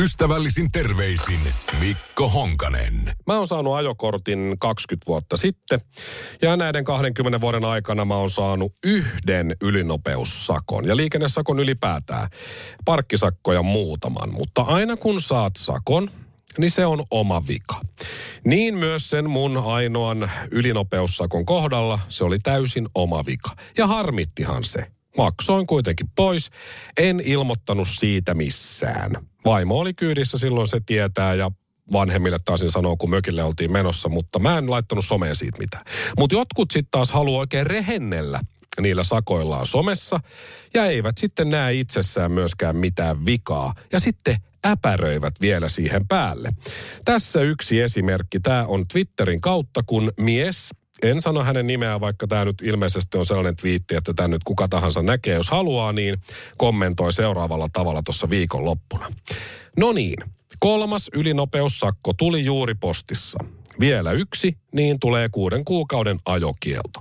Ystävällisin terveisin Mikko Honkanen. Mä oon saanut ajokortin 20 vuotta sitten ja näiden 20 vuoden aikana mä oon saanut yhden ylinopeussakon ja liikennesakon ylipäätään. Parkkisakkoja muutaman, mutta aina kun saat sakon, niin se on oma vika. Niin myös sen mun ainoan ylinopeussakon kohdalla se oli täysin oma vika. Ja harmittihan se. Maksoin kuitenkin pois. En ilmoittanut siitä missään. Vaimo oli kyydissä, silloin se tietää ja vanhemmille taisin sanoa, kun mökille oltiin menossa, mutta mä en laittanut someen siitä mitään. Mutta jotkut sitten taas haluaa oikein rehennellä niillä sakoillaan somessa ja eivät sitten näe itsessään myöskään mitään vikaa. Ja sitten äpäröivät vielä siihen päälle. Tässä yksi esimerkki. Tämä on Twitterin kautta, kun mies en sano hänen nimeään, vaikka tämä nyt ilmeisesti on sellainen twiitti, että tämä nyt kuka tahansa näkee, jos haluaa, niin kommentoi seuraavalla tavalla tuossa viikonloppuna. No niin, kolmas ylinopeussakko tuli juuri postissa. Vielä yksi, niin tulee kuuden kuukauden ajokielto.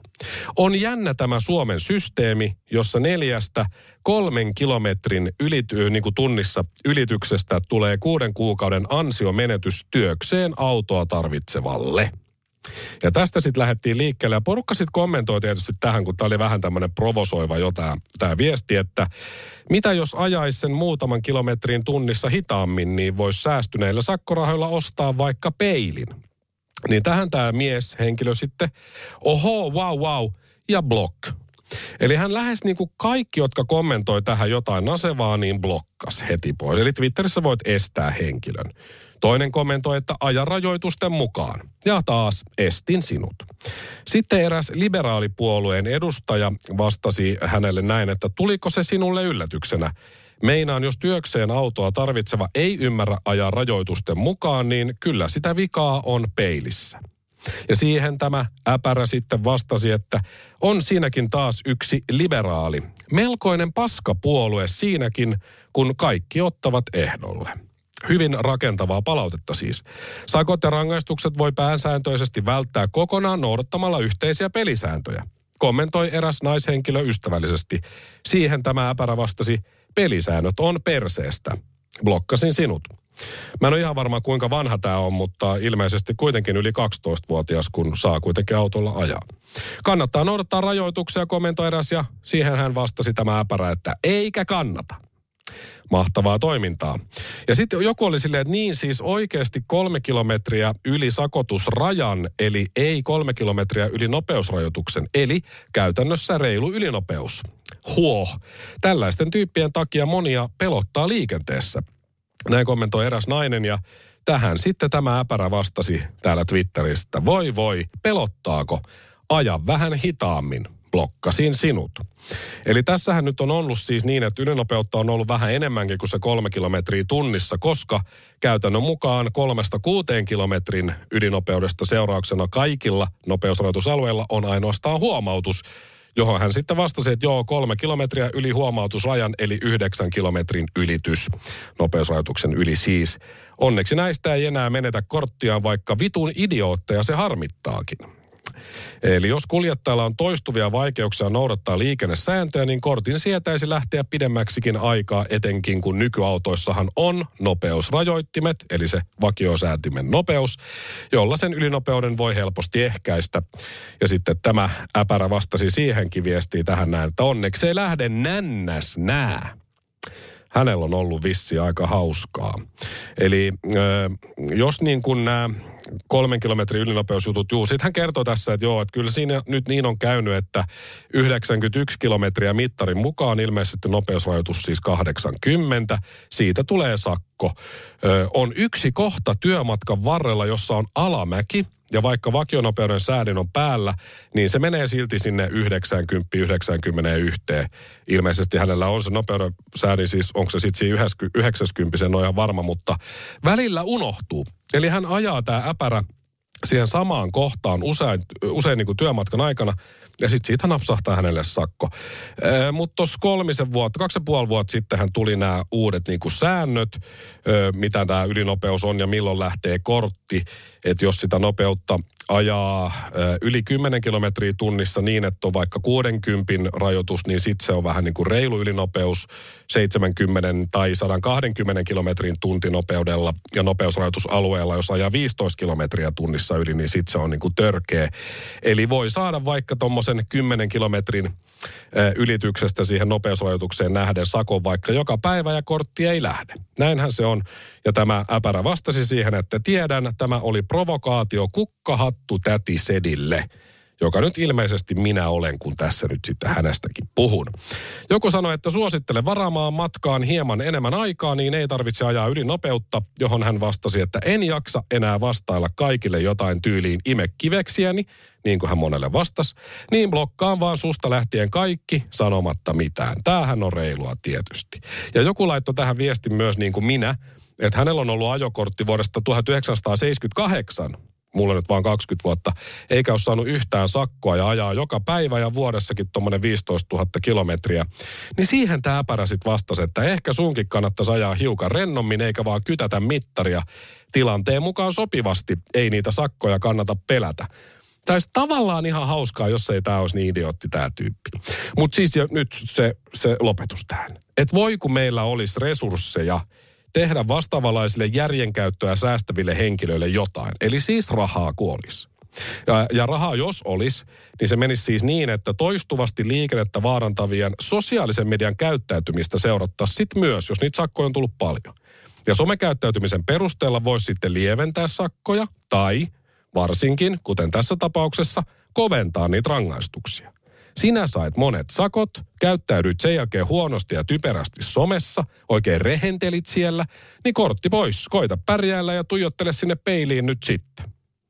On jännä tämä Suomen systeemi, jossa neljästä kolmen kilometrin ylity, niin kuin tunnissa ylityksestä tulee kuuden kuukauden ansiomenetys työkseen autoa tarvitsevalle. Ja tästä sitten lähdettiin liikkeelle ja porukka sitten kommentoi tietysti tähän, kun tämä oli vähän tämmöinen provosoiva jo tämä viesti, että mitä jos ajaisi sen muutaman kilometrin tunnissa hitaammin, niin voisi säästyneillä sakkorahoilla ostaa vaikka peilin. Niin tähän tämä mies, henkilö sitten, oho, wow, wow, ja block. Eli hän lähes niin kuin kaikki, jotka kommentoi tähän jotain nasevaa, niin blokkas heti pois. Eli Twitterissä voit estää henkilön. Toinen kommentoi, että aja rajoitusten mukaan. Ja taas estin sinut. Sitten eräs liberaalipuolueen edustaja vastasi hänelle näin, että tuliko se sinulle yllätyksenä? Meinaan, jos työkseen autoa tarvitseva ei ymmärrä ajaa rajoitusten mukaan, niin kyllä sitä vikaa on peilissä. Ja siihen tämä äpärä sitten vastasi, että on siinäkin taas yksi liberaali. Melkoinen paskapuolue siinäkin, kun kaikki ottavat ehdolle. Hyvin rakentavaa palautetta siis. Sakot ja rangaistukset voi päänsääntöisesti välttää kokonaan noudattamalla yhteisiä pelisääntöjä. Kommentoi eräs naishenkilö ystävällisesti. Siihen tämä äpärä vastasi, pelisäännöt on perseestä. Blokkasin sinut. Mä en ole ihan varma kuinka vanha tämä on, mutta ilmeisesti kuitenkin yli 12-vuotias, kun saa kuitenkin autolla ajaa. Kannattaa noudattaa rajoituksia, kommentoi eräs ja siihen hän vastasi tämä äpärä, että eikä kannata. Mahtavaa toimintaa. Ja sitten joku oli silleen, että niin siis oikeasti kolme kilometriä yli sakotusrajan, eli ei kolme kilometriä yli nopeusrajoituksen, eli käytännössä reilu ylinopeus. Huoh. Tällaisten tyyppien takia monia pelottaa liikenteessä. Näin kommentoi eräs nainen ja tähän sitten tämä äpärä vastasi täällä Twitteristä. Voi voi, pelottaako? Aja vähän hitaammin blokkasin sinut. Eli tässähän nyt on ollut siis niin, että ylinopeutta on ollut vähän enemmänkin kuin se kolme kilometriä tunnissa, koska käytännön mukaan kolmesta kuuteen kilometrin ylinopeudesta seurauksena kaikilla nopeusrajoitusalueilla on ainoastaan huomautus, johon hän sitten vastasi, että joo, kolme kilometriä yli huomautusrajan, eli yhdeksän kilometrin ylitys, nopeusrajoituksen yli siis. Onneksi näistä ei enää menetä korttiaan, vaikka vitun idiootteja se harmittaakin. Eli jos kuljettajalla on toistuvia vaikeuksia noudattaa liikennesääntöjä, niin kortin sietäisi lähteä pidemmäksikin aikaa, etenkin kun nykyautoissahan on nopeusrajoittimet, eli se vakiosääntimen nopeus, jolla sen ylinopeuden voi helposti ehkäistä. Ja sitten tämä äpärä vastasi siihenkin viestiin tähän näin, että onneksi ei lähde nännäs nää hänellä on ollut vissi aika hauskaa. Eli jos niin kuin nämä kolmen kilometrin ylinopeusjutut, juu, sitten hän kertoi tässä, että joo, että kyllä siinä nyt niin on käynyt, että 91 kilometriä mittarin mukaan ilmeisesti nopeusrajoitus siis 80, siitä tulee sakko. Ö, on yksi kohta työmatkan varrella, jossa on alamäki, ja vaikka vakionopeuden säädin on päällä, niin se menee silti sinne 90, 91. Ilmeisesti hänellä on se nopeuden säädin, siis onko se sitten siinä 90, se on ihan varma, mutta välillä unohtuu. Eli hän ajaa tämä äpärä siihen samaan kohtaan usein, usein niin kuin työmatkan aikana, ja sitten siitä napsahtaa hänelle sakko. Mutta tuossa kolmisen vuotta, kaksi ja puoli vuotta sitten hän tuli nämä uudet niin kuin säännöt, ö, mitä tämä ylinopeus on ja milloin lähtee kortti. Että jos sitä nopeutta ajaa ö, yli 10 kilometriä tunnissa niin, että on vaikka 60 rajoitus, niin sitten se on vähän niin kuin reilu ylinopeus 70 tai 120 kilometrin tuntinopeudella ja nopeusrajoitusalueella, jos ajaa 15 kilometriä tunnissa yli, niin sitten se on niin kuin törkeä. Eli voi saada vaikka tuommoisen 10 kilometrin ylityksestä siihen nopeusrajoitukseen nähden sakon vaikka joka päivä ja kortti ei lähde. Näinhän se on. Ja tämä äpärä vastasi siihen, että tiedän, tämä oli provokaatio kukkahattu täti Sedille joka nyt ilmeisesti minä olen, kun tässä nyt sitten hänestäkin puhun. Joku sanoi, että suosittele varaamaan matkaan hieman enemmän aikaa, niin ei tarvitse ajaa yli nopeutta, johon hän vastasi, että en jaksa enää vastailla kaikille jotain tyyliin ime kiveksiäni, niin kuin hän monelle vastasi, niin blokkaan vaan susta lähtien kaikki sanomatta mitään. Tämähän on reilua tietysti. Ja joku laittoi tähän viestin myös niin kuin minä, että hänellä on ollut ajokortti vuodesta 1978, mulla nyt vaan 20 vuotta, eikä ole saanut yhtään sakkoa ja ajaa joka päivä ja vuodessakin tuommoinen 15 000 kilometriä. Niin siihen tämä äpärä sitten vastasi, että ehkä sunkin kannattaisi ajaa hiukan rennommin eikä vaan kytätä mittaria tilanteen mukaan sopivasti. Ei niitä sakkoja kannata pelätä. Tämä tavallaan ihan hauskaa, jos ei tämä olisi niin idiootti tämä tyyppi. Mutta siis jo nyt se, se lopetus tähän. Että voi kun meillä olisi resursseja – tehdä vastaavanlaisille järjenkäyttöä säästäville henkilöille jotain. Eli siis rahaa kuolisi. Ja, ja rahaa jos olisi, niin se menisi siis niin, että toistuvasti liikennettä vaarantavien sosiaalisen median käyttäytymistä seurattaisiin sitten myös, jos niitä sakkoja on tullut paljon. Ja somekäyttäytymisen perusteella voisi sitten lieventää sakkoja tai varsinkin, kuten tässä tapauksessa, koventaa niitä rangaistuksia. Sinä sait monet sakot, käyttäydyit sen jälkeen huonosti ja typerästi somessa, oikein rehentelit siellä, niin kortti pois, koita pärjäällä ja tuijottele sinne peiliin nyt sitten.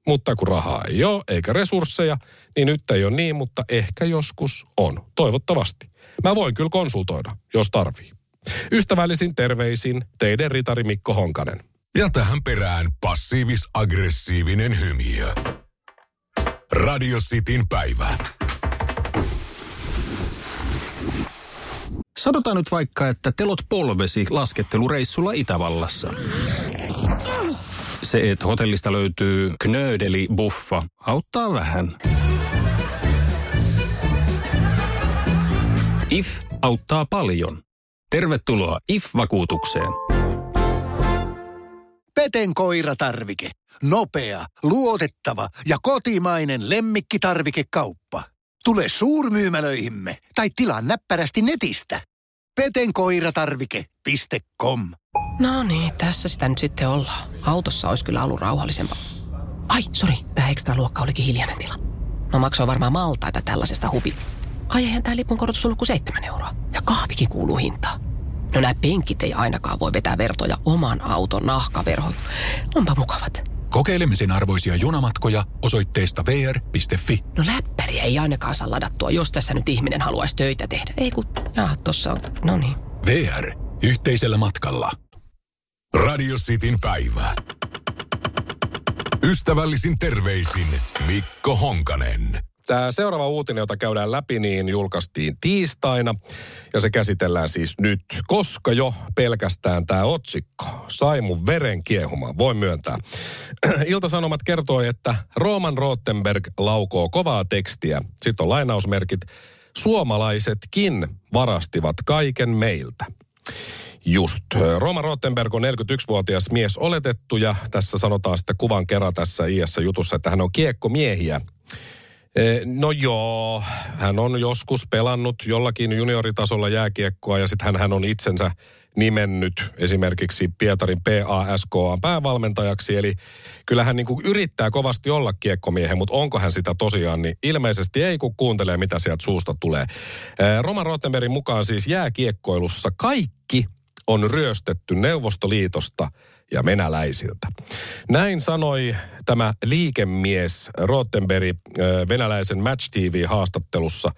Mutta kun rahaa ei ole eikä resursseja, niin nyt ei ole niin, mutta ehkä joskus on. Toivottavasti. Mä voin kyllä konsultoida, jos tarvii. Ystävällisin terveisin teidän ritari Mikko Honkanen. Ja tähän perään passiivis-aggressiivinen hymiö. Radio Cityn päivä. Sanotaan nyt vaikka, että telot polvesi laskettelureissulla Itävallassa. Se, että hotellista löytyy knöydeli buffa, auttaa vähän. IF auttaa paljon. Tervetuloa IF-vakuutukseen. Peten koiratarvike. Nopea, luotettava ja kotimainen lemmikkitarvikekauppa. Tule suurmyymälöihimme tai tilaa näppärästi netistä. petenkoiratarvike.com No niin, tässä sitä nyt sitten ollaan. Autossa olisi kyllä ollut rauhallisempaa. Ai, sori, tämä ekstra luokka olikin hiljainen tila. No maksoi varmaan maltaita tällaisesta hubi. Ai eihän tämä lipun korotus ollut kuin seitsemän euroa. Ja kahvikin kuuluu hintaan. No nämä penkit ei ainakaan voi vetää vertoja oman auton nahkaverhoon. Onpa mukavat. Kokeilemisen arvoisia junamatkoja osoitteesta vr.fi. No läppäriä ei ainakaan saa ladattua, jos tässä nyt ihminen haluaisi töitä tehdä. Ei kun, jaa, tossa on, no niin. VR. Yhteisellä matkalla. Radio Cityn päivä. Ystävällisin terveisin Mikko Honkanen. Tämä seuraava uutinen, jota käydään läpi, niin julkaistiin tiistaina. Ja se käsitellään siis nyt, koska jo pelkästään tämä otsikko sai mun veren kiehumaan, voin myöntää. Iltasanomat kertoi, että Roman Rottenberg laukoo kovaa tekstiä. Sitten on lainausmerkit. Suomalaisetkin varastivat kaiken meiltä. Just. Roman Rottenberg on 41-vuotias mies oletettu ja tässä sanotaan sitten kuvan kerran tässä iässä jutussa, että hän on kiekkomiehiä Eh, No joo, hän on joskus pelannut jollakin junioritasolla jääkiekkoa ja sitten hän, on itsensä nimennyt esimerkiksi Pietarin PASKA päävalmentajaksi. Eli kyllä hän niinku yrittää kovasti olla kiekkomiehen, mutta onko hän sitä tosiaan, niin ilmeisesti ei, kun kuuntelee mitä sieltä suusta tulee. Eh, Roman Rottenbergin mukaan siis jääkiekkoilussa kaikki on ryöstetty Neuvostoliitosta ja venäläisiltä. Näin sanoi tämä liikemies Rottenberg venäläisen Match TV-haastattelussa.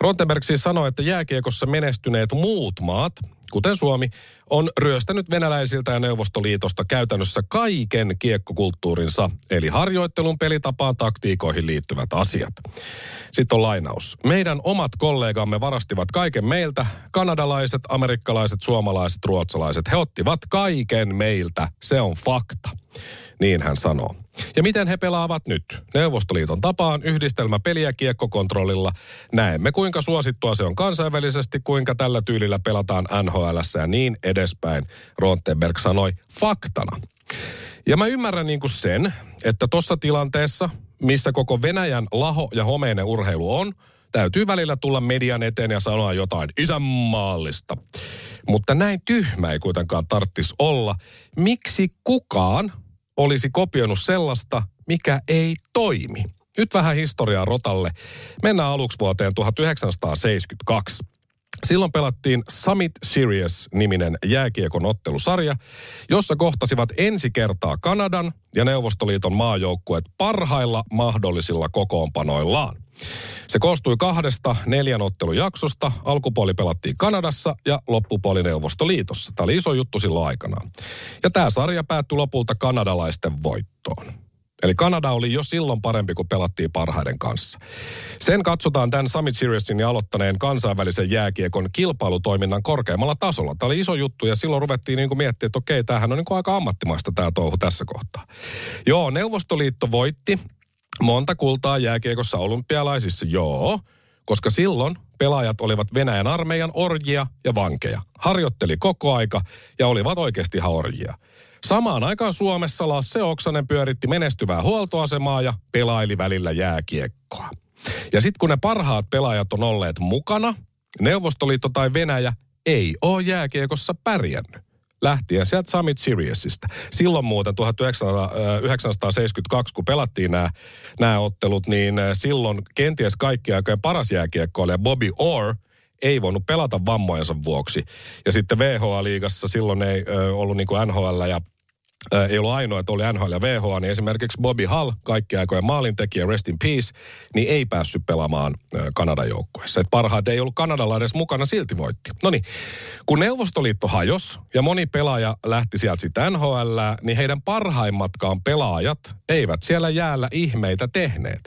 Rottenberg siis sanoi, että jääkiekossa menestyneet muut maat, kuten Suomi, on ryöstänyt venäläisiltä ja Neuvostoliitosta käytännössä kaiken kiekkokulttuurinsa, eli harjoittelun, pelitapaan, taktiikoihin liittyvät asiat. Sitten on lainaus. Meidän omat kollegamme varastivat kaiken meiltä, kanadalaiset, amerikkalaiset, suomalaiset, ruotsalaiset. He ottivat kaiken meiltä, se on fakta. Niin hän sanoo. Ja miten he pelaavat nyt? Neuvostoliiton tapaan yhdistelmä peliä kiekkokontrollilla. Näemme kuinka suosittua se on kansainvälisesti, kuinka tällä tyylillä pelataan NHL ja niin edespäin. Rontenberg sanoi faktana. Ja mä ymmärrän niin kuin sen, että tuossa tilanteessa, missä koko Venäjän laho ja homeinen urheilu on, täytyy välillä tulla median eteen ja sanoa jotain isänmaallista. Mutta näin tyhmä ei kuitenkaan tarttis olla. Miksi kukaan olisi kopioinut sellaista, mikä ei toimi. Nyt vähän historiaa rotalle. Mennään aluksi vuoteen 1972. Silloin pelattiin Summit Series-niminen jääkiekon ottelusarja, jossa kohtasivat ensi kertaa Kanadan ja Neuvostoliiton maajoukkueet parhailla mahdollisilla kokoonpanoillaan. Se koostui kahdesta neljän ottelujaksosta. Alkupuoli pelattiin Kanadassa ja loppupuoli Neuvostoliitossa. Tämä oli iso juttu silloin aikanaan. Ja tämä sarja päättyi lopulta kanadalaisten voittoon. Eli Kanada oli jo silloin parempi, kun pelattiin parhaiden kanssa. Sen katsotaan tämän Summit Seriesin aloittaneen kansainvälisen jääkiekon kilpailutoiminnan korkeammalla tasolla. Tämä oli iso juttu ja silloin ruvettiin niin miettiä, että okei, tämähän on niin aika ammattimaista tämä touhu tässä kohtaa. Joo, Neuvostoliitto voitti Monta kultaa jääkiekossa olympialaisissa, joo, koska silloin pelaajat olivat Venäjän armeijan orjia ja vankeja. Harjoitteli koko aika ja olivat oikeasti ihan orjia. Samaan aikaan Suomessa Lasse Oksanen pyöritti menestyvää huoltoasemaa ja pelaili välillä jääkiekkoa. Ja sitten kun ne parhaat pelaajat on olleet mukana, Neuvostoliitto tai Venäjä ei ole jääkiekossa pärjännyt lähtien sieltä Summit Seriesistä. Silloin muuten 1972, kun pelattiin nämä, nämä ottelut, niin äh, silloin kenties kaikki aikojen paras jääkiekkoilija Bobby Orr ei voinut pelata vammojensa vuoksi. Ja sitten VHA-liigassa silloin ei ö, ollut niin kuin NHL ja ei ollut ainoa, että oli NHL ja VH, niin esimerkiksi Bobby Hall, kaikki aikojen maalintekijä, rest in peace, niin ei päässyt pelaamaan Kanadan joukkueessa. Parhaat ei ollut Kanadalla edes mukana, silti voitti. No niin, kun Neuvostoliitto hajos ja moni pelaaja lähti sieltä sitten NHL, niin heidän parhaimmatkaan pelaajat eivät siellä jäällä ihmeitä tehneet.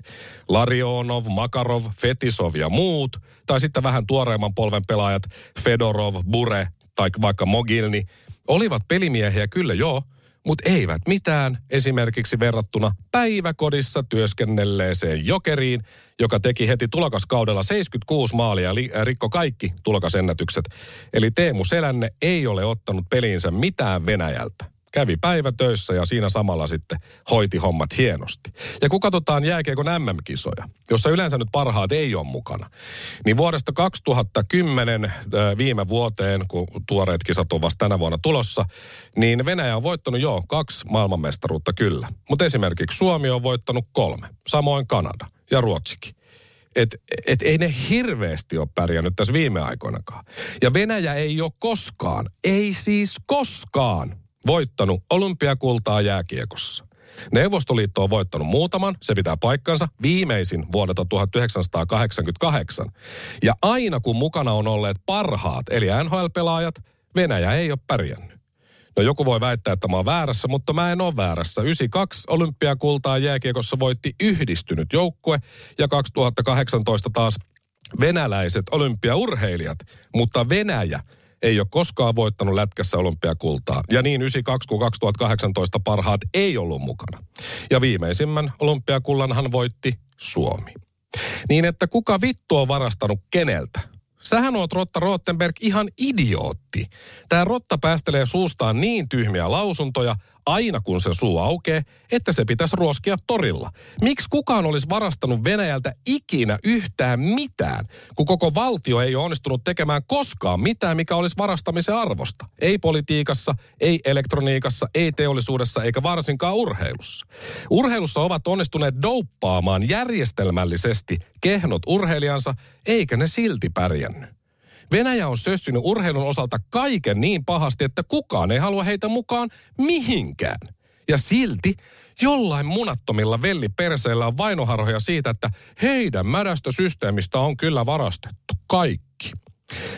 Larionov, Makarov, Fetisov ja muut, tai sitten vähän tuoreemman polven pelaajat, Fedorov, Bure tai vaikka Mogilni, olivat pelimiehiä kyllä joo, mutta eivät mitään esimerkiksi verrattuna päiväkodissa työskennelleeseen jokeriin, joka teki heti tulokaskaudella 76 maalia ja äh, rikko kaikki tulokasennätykset. Eli Teemu Selänne ei ole ottanut peliinsä mitään Venäjältä kävi päivätöissä ja siinä samalla sitten hoiti hommat hienosti. Ja kun katsotaan jääkiekon MM-kisoja, jossa yleensä nyt parhaat ei ole mukana, niin vuodesta 2010 äh, viime vuoteen, kun tuoreet kisat on vasta tänä vuonna tulossa, niin Venäjä on voittanut jo kaksi maailmanmestaruutta kyllä. Mutta esimerkiksi Suomi on voittanut kolme, samoin Kanada ja Ruotsikin. Et, et ei ne hirveästi ole pärjännyt tässä viime aikoinakaan. Ja Venäjä ei ole koskaan, ei siis koskaan voittanut olympiakultaa jääkiekossa. Neuvostoliitto on voittanut muutaman, se pitää paikkansa, viimeisin vuodelta 1988. Ja aina kun mukana on olleet parhaat, eli NHL-pelaajat, Venäjä ei ole pärjännyt. No joku voi väittää, että mä oon väärässä, mutta mä en ole väärässä. 92 olympiakultaa jääkiekossa voitti yhdistynyt joukkue ja 2018 taas venäläiset olympiaurheilijat, mutta Venäjä – ei ole koskaan voittanut lätkässä olympiakultaa. Ja niin 92 kuin 2018 parhaat ei ollut mukana. Ja viimeisimmän olympiakullanhan voitti Suomi. Niin että kuka vittu on varastanut keneltä? Sähän oot Rotta Rottenberg ihan idiootti. Tää Rotta päästelee suustaan niin tyhmiä lausuntoja, aina kun se suu aukeaa, että se pitäisi ruoskia torilla. Miksi kukaan olisi varastanut Venäjältä ikinä yhtään mitään, kun koko valtio ei ole onnistunut tekemään koskaan mitään, mikä olisi varastamisen arvosta? Ei politiikassa, ei elektroniikassa, ei teollisuudessa eikä varsinkaan urheilussa. Urheilussa ovat onnistuneet douppaamaan järjestelmällisesti kehnot urheilijansa, eikä ne silti pärjännyt. Venäjä on sössynyt urheilun osalta kaiken niin pahasti, että kukaan ei halua heitä mukaan mihinkään. Ja silti jollain munattomilla velliperseillä on vainoharhoja siitä, että heidän mädästä systeemistä on kyllä varastettu kaikki.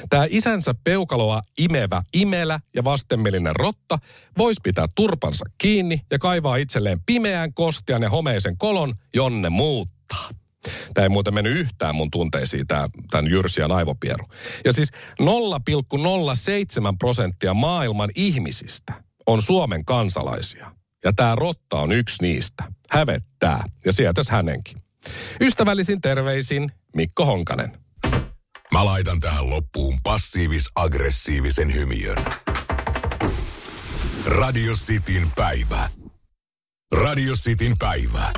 Tämä isänsä peukaloa imevä imelä ja vastenmielinen rotta voisi pitää turpansa kiinni ja kaivaa itselleen pimeän, kostian ja homeisen kolon, jonne muuttaa. Tämä ei muuten mennyt yhtään mun tunteisiin, tämä, tämän Jyrsian aivopieru. Ja siis 0,07 prosenttia maailman ihmisistä on Suomen kansalaisia. Ja tämä rotta on yksi niistä. Hävettää. Ja sietäs hänenkin. Ystävällisin terveisin Mikko Honkanen. Mä laitan tähän loppuun passiivis-aggressiivisen hymiön. Radio Cityn päivä. Radio Cityn päivä.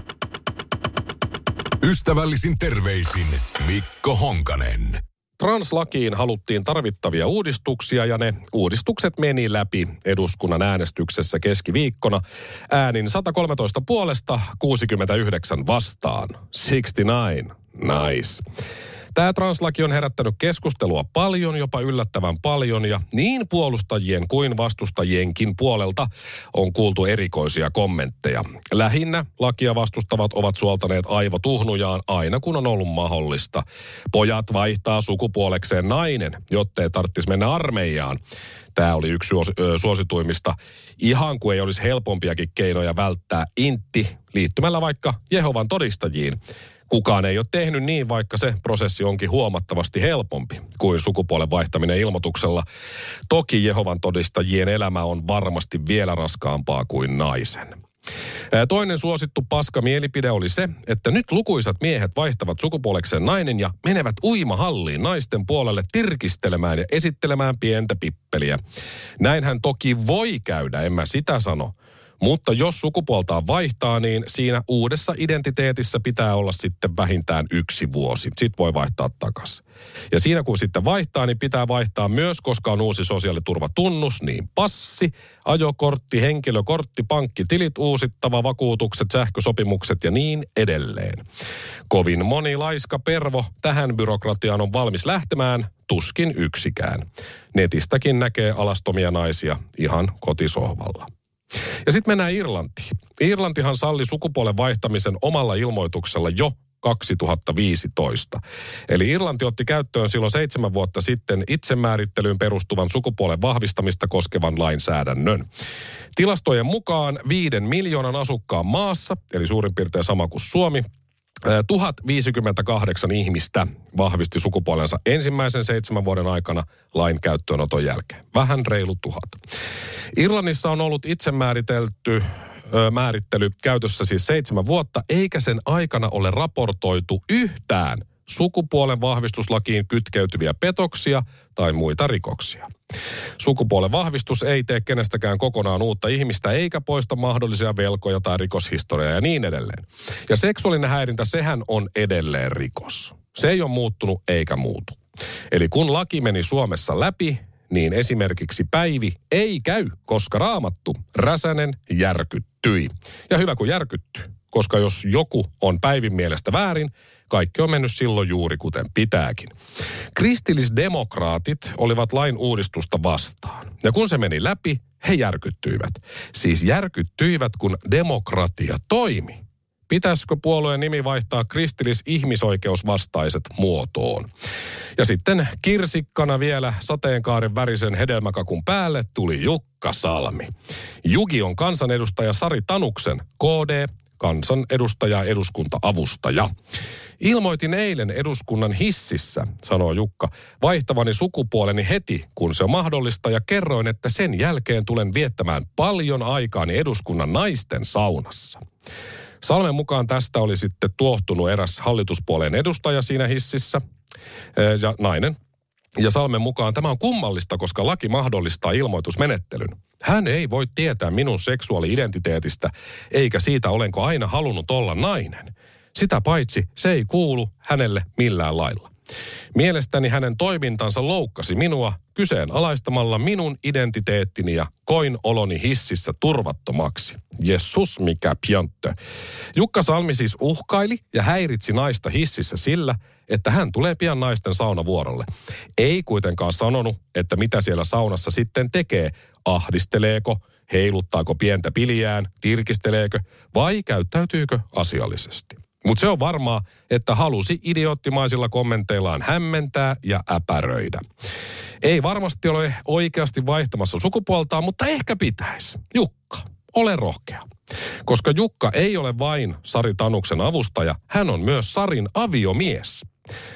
Ystävällisin terveisin Mikko Honkanen. Translakiin haluttiin tarvittavia uudistuksia ja ne uudistukset meni läpi eduskunnan äänestyksessä keskiviikkona äänin 113 puolesta 69 vastaan. 69. Nice. Tämä translaki on herättänyt keskustelua paljon, jopa yllättävän paljon, ja niin puolustajien kuin vastustajienkin puolelta on kuultu erikoisia kommentteja. Lähinnä lakia vastustavat ovat suoltaneet aivotuhnujaan aina kun on ollut mahdollista. Pojat vaihtaa sukupuolekseen nainen, jottei tarvitsisi mennä armeijaan. Tämä oli yksi suosituimmista, ihan kuin ei olisi helpompiakin keinoja välttää intti liittymällä vaikka Jehovan todistajiin. Kukaan ei ole tehnyt niin, vaikka se prosessi onkin huomattavasti helpompi kuin sukupuolen vaihtaminen ilmoituksella. Toki Jehovan todistajien elämä on varmasti vielä raskaampaa kuin naisen. Toinen suosittu paska mielipide oli se, että nyt lukuisat miehet vaihtavat sukupuolekseen nainen ja menevät uimahalliin naisten puolelle tirkistelemään ja esittelemään pientä pippeliä. Näinhän toki voi käydä, en mä sitä sano. Mutta jos sukupuoltaan vaihtaa, niin siinä uudessa identiteetissä pitää olla sitten vähintään yksi vuosi. Sitten voi vaihtaa takaisin. Ja siinä kun sitten vaihtaa, niin pitää vaihtaa myös, koska on uusi sosiaaliturvatunnus, niin passi, ajokortti, henkilökortti, pankkitilit uusittava, vakuutukset, sähkösopimukset ja niin edelleen. Kovin moni laiska pervo tähän byrokratiaan on valmis lähtemään, tuskin yksikään. Netistäkin näkee alastomia naisia ihan kotisohvalla. Ja sitten mennään Irlantiin. Irlantihan salli sukupuolen vaihtamisen omalla ilmoituksella jo 2015. Eli Irlanti otti käyttöön silloin seitsemän vuotta sitten itsemäärittelyyn perustuvan sukupuolen vahvistamista koskevan lainsäädännön. Tilastojen mukaan viiden miljoonan asukkaan maassa, eli suurin piirtein sama kuin Suomi, 1058 ihmistä vahvisti sukupuolensa ensimmäisen seitsemän vuoden aikana lain käyttöönoton jälkeen. Vähän reilu tuhat. Irlannissa on ollut itsemääritelty määrittely käytössä siis seitsemän vuotta, eikä sen aikana ole raportoitu yhtään sukupuolen vahvistuslakiin kytkeytyviä petoksia tai muita rikoksia. Sukupuolen vahvistus ei tee kenestäkään kokonaan uutta ihmistä eikä poista mahdollisia velkoja tai rikoshistoriaa ja niin edelleen. Ja seksuaalinen häirintä, sehän on edelleen rikos. Se ei ole muuttunut eikä muutu. Eli kun laki meni Suomessa läpi, niin esimerkiksi Päivi ei käy, koska raamattu Räsänen järkyttyi. Ja hyvä kun järkytty, koska jos joku on Päivin mielestä väärin, kaikki on mennyt silloin juuri kuten pitääkin. Kristillisdemokraatit olivat lain uudistusta vastaan. Ja kun se meni läpi, he järkyttyivät. Siis järkyttyivät, kun demokratia toimi. Pitäisikö puolueen nimi vaihtaa kristillis-ihmisoikeusvastaiset muotoon? Ja sitten kirsikkana vielä sateenkaaren värisen hedelmäkakun päälle tuli Jukka Salmi. Jugi on kansanedustaja Sari Tanuksen KD, kansanedustaja eduskunta-avustaja. Ilmoitin eilen eduskunnan hississä, sanoo Jukka, vaihtavani sukupuoleni heti, kun se on mahdollista, ja kerroin, että sen jälkeen tulen viettämään paljon aikaani eduskunnan naisten saunassa. Salmen mukaan tästä oli sitten tuohtunut eräs hallituspuoleen edustaja siinä hississä, ja nainen. Ja Salmen mukaan tämä on kummallista, koska laki mahdollistaa ilmoitusmenettelyn. Hän ei voi tietää minun seksuaali-identiteetistä, eikä siitä olenko aina halunnut olla nainen. Sitä paitsi se ei kuulu hänelle millään lailla. Mielestäni hänen toimintansa loukkasi minua kyseenalaistamalla minun identiteettini ja koin oloni hississä turvattomaksi. Jesus mikä pianttö. Jukka Salmi siis uhkaili ja häiritsi naista hississä sillä, että hän tulee pian naisten saunavuorolle. Ei kuitenkaan sanonut, että mitä siellä saunassa sitten tekee. Ahdisteleeko, heiluttaako pientä piliään, tirkisteleekö vai käyttäytyykö asiallisesti. Mutta se on varmaa, että halusi idioottimaisilla kommenteillaan hämmentää ja äpäröidä. Ei varmasti ole oikeasti vaihtamassa sukupuoltaan, mutta ehkä pitäisi. Jukka, ole rohkea. Koska Jukka ei ole vain Sari Tanuksen avustaja, hän on myös Sarin aviomies.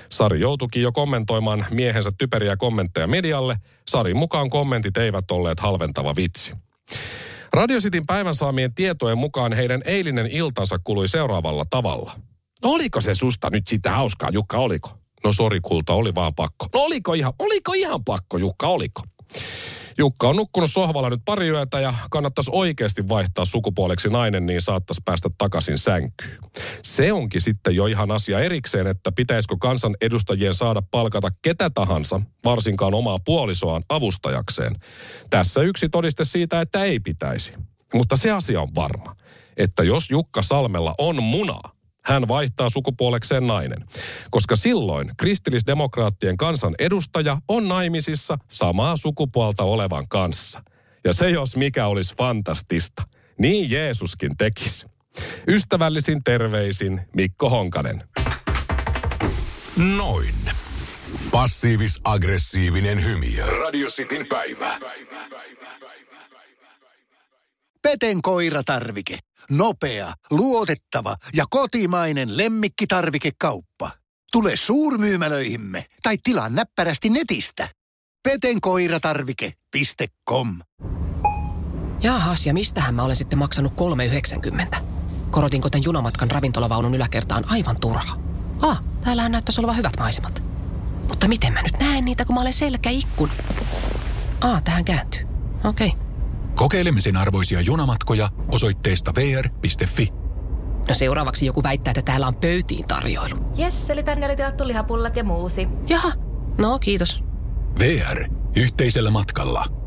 Sari joutuikin jo kommentoimaan miehensä typeriä kommentteja medialle. Sarin mukaan kommentit eivät olleet halventava vitsi. Radio Cityn päivän saamien tietojen mukaan heidän eilinen iltansa kului seuraavalla tavalla. No oliko se susta nyt sitä hauskaa, Jukka, oliko? No sori kulta, oli vaan pakko. No oliko ihan, oliko ihan pakko, Jukka, oliko? Jukka on nukkunut sohvalla nyt pari yötä ja kannattaisi oikeasti vaihtaa sukupuoleksi nainen, niin saattaisi päästä takaisin sänkyyn. Se onkin sitten jo ihan asia erikseen, että pitäisikö kansan edustajien saada palkata ketä tahansa, varsinkaan omaa puolisoaan avustajakseen. Tässä yksi todiste siitä, että ei pitäisi. Mutta se asia on varma, että jos Jukka Salmella on munaa, hän vaihtaa sukupuolekseen nainen. Koska silloin kristillisdemokraattien kansan edustaja on naimisissa samaa sukupuolta olevan kanssa. Ja se jos mikä olisi fantastista. Niin Jeesuskin tekisi. Ystävällisin terveisin Mikko Honkanen. Noin. Passiivis-aggressiivinen hymy. Radio Cityn päivä. Peten koiratarvike. Nopea, luotettava ja kotimainen lemmikkitarvikekauppa. Tule suurmyymälöihimme tai tilaa näppärästi netistä. petenkoiratarvike.com Jaahas, ja mistähän mä olen sitten maksanut 3,90? Korotinko tämän junamatkan ravintolavaunun yläkertaan aivan turha? Ah, täällähän näyttäisi olevan hyvät maisemat. Mutta miten mä nyt näen niitä, kun mä olen selkäikkun? Ah, tähän kääntyy. Okei. Okay. Kokeilemisen arvoisia junamatkoja osoitteesta vr.fi. No seuraavaksi joku väittää, että täällä on pöytiin tarjoilu. Jes, eli tänne oli tilattu lihapullat ja muusi. Jaha, no kiitos. VR. Yhteisellä matkalla.